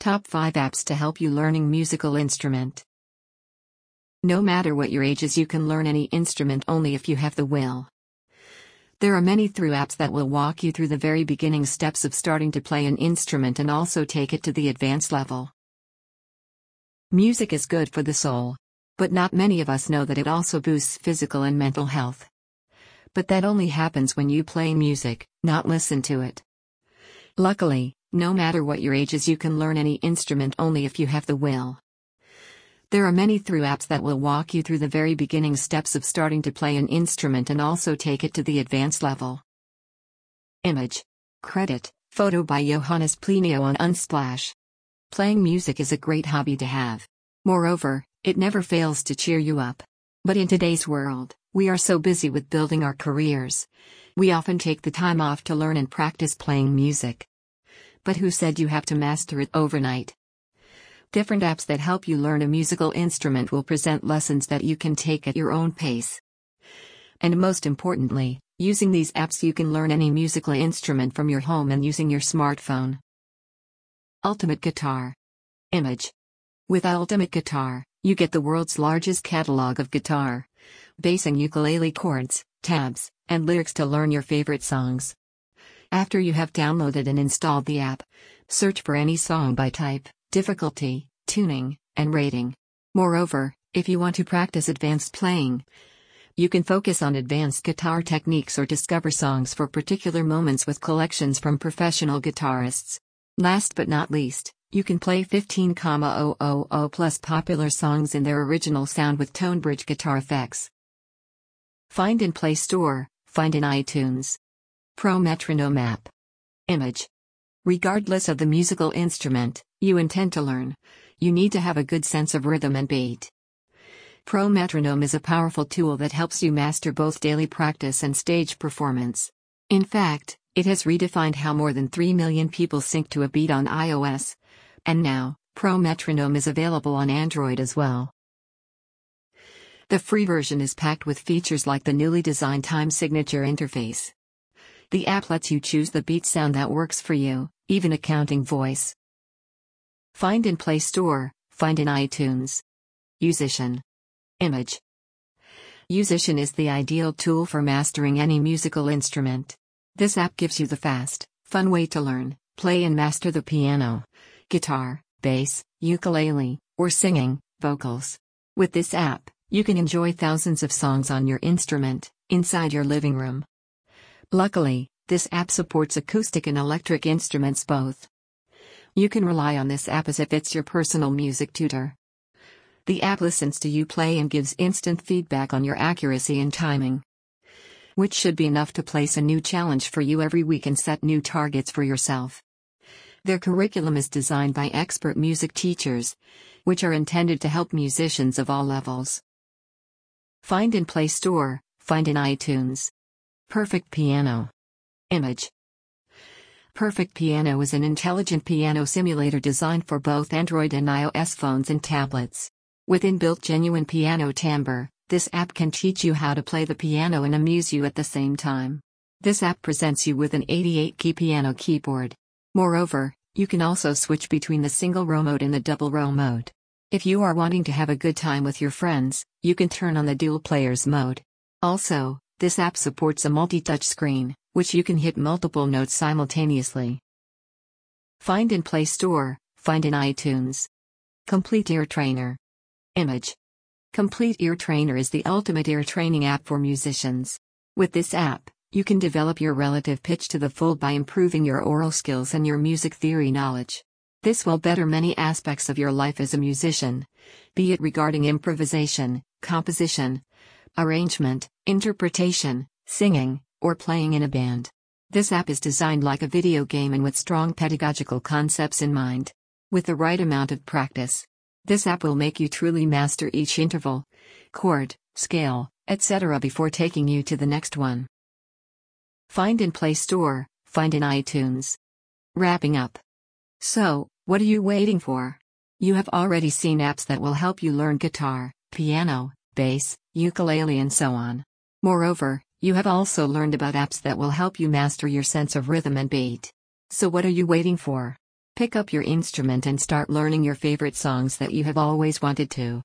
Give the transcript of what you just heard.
Top 5 apps to help you learning musical instrument. No matter what your age is, you can learn any instrument only if you have the will. There are many through apps that will walk you through the very beginning steps of starting to play an instrument and also take it to the advanced level. Music is good for the soul. But not many of us know that it also boosts physical and mental health. But that only happens when you play music, not listen to it. Luckily, no matter what your age is, you can learn any instrument only if you have the will. There are many through apps that will walk you through the very beginning steps of starting to play an instrument and also take it to the advanced level. Image. Credit, photo by Johannes Plenio on Unsplash. Playing music is a great hobby to have. Moreover, it never fails to cheer you up. But in today's world, we are so busy with building our careers. We often take the time off to learn and practice playing music. But who said you have to master it overnight? Different apps that help you learn a musical instrument will present lessons that you can take at your own pace. And most importantly, using these apps, you can learn any musical instrument from your home and using your smartphone. Ultimate Guitar Image With Ultimate Guitar, you get the world's largest catalog of guitar, bass, and ukulele chords, tabs, and lyrics to learn your favorite songs. After you have downloaded and installed the app, search for any song by type, difficulty, tuning, and rating. Moreover, if you want to practice advanced playing, you can focus on advanced guitar techniques or discover songs for particular moments with collections from professional guitarists. Last but not least, you can play 15,000 plus popular songs in their original sound with Tonebridge guitar effects. Find in Play Store, find in iTunes. Pro Metronome app. Image. Regardless of the musical instrument you intend to learn, you need to have a good sense of rhythm and beat. Pro Metronome is a powerful tool that helps you master both daily practice and stage performance. In fact, it has redefined how more than 3 million people sync to a beat on iOS. And now, Pro Metronome is available on Android as well. The free version is packed with features like the newly designed time signature interface. The app lets you choose the beat sound that works for you, even accounting voice. Find in Play Store, find in iTunes. Yousician. Image. Yousician is the ideal tool for mastering any musical instrument. This app gives you the fast, fun way to learn, play and master the piano, guitar, bass, ukulele, or singing, vocals. With this app, you can enjoy thousands of songs on your instrument, inside your living room. Luckily, this app supports acoustic and electric instruments both. You can rely on this app as if it's your personal music tutor. The app listens to you play and gives instant feedback on your accuracy and timing. Which should be enough to place a new challenge for you every week and set new targets for yourself. Their curriculum is designed by expert music teachers, which are intended to help musicians of all levels. Find in Play Store, find in iTunes. Perfect Piano. Image. Perfect Piano is an intelligent piano simulator designed for both Android and iOS phones and tablets. With inbuilt genuine piano timbre, this app can teach you how to play the piano and amuse you at the same time. This app presents you with an 88 key piano keyboard. Moreover, you can also switch between the single row mode and the double row mode. If you are wanting to have a good time with your friends, you can turn on the dual players mode. Also, this app supports a multi-touch screen, which you can hit multiple notes simultaneously. Find in Play Store, find in iTunes. Complete Ear Trainer. Image. Complete Ear Trainer is the ultimate ear training app for musicians. With this app, you can develop your relative pitch to the full by improving your aural skills and your music theory knowledge. This will better many aspects of your life as a musician, be it regarding improvisation, composition, arrangement, interpretation, singing, or playing in a band. This app is designed like a video game and with strong pedagogical concepts in mind. With the right amount of practice, this app will make you truly master each interval, chord, scale, etc. before taking you to the next one. Find in Play Store, find in iTunes. Wrapping up. So, what are you waiting for? You have already seen apps that will help you learn guitar, piano, bass, ukulele, and so on. Moreover, you have also learned about apps that will help you master your sense of rhythm and beat. So, what are you waiting for? Pick up your instrument and start learning your favorite songs that you have always wanted to.